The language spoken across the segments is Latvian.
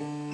Mm.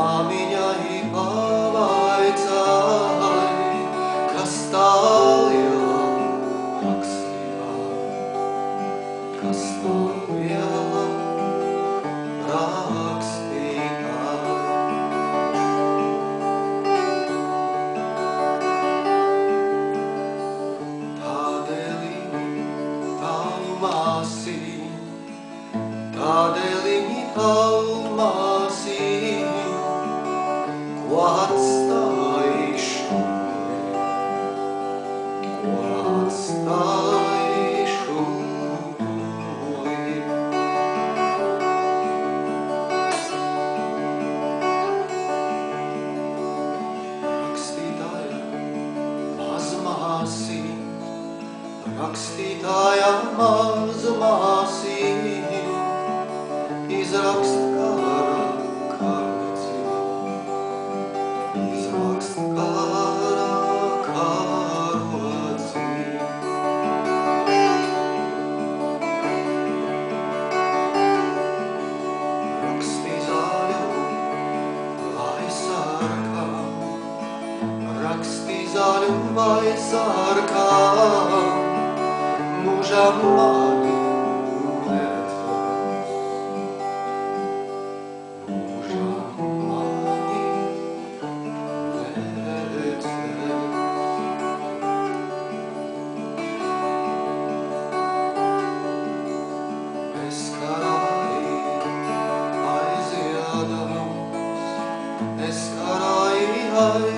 māmiņai pavaicāj, kas tajā rakstībā, kas tajā rakstībā. Tādēļ tavu māsīm, tādēļ tavu māsīm, rakstītāja mazmāsīm, izrakst kara karocību, izrakst kara karocību. Rakstī zaļu, lai sarkām, rakstī zaļu burza mali ulewa. Burza mali ulewa. Bez karai aizjādams, bez karai aizjādams,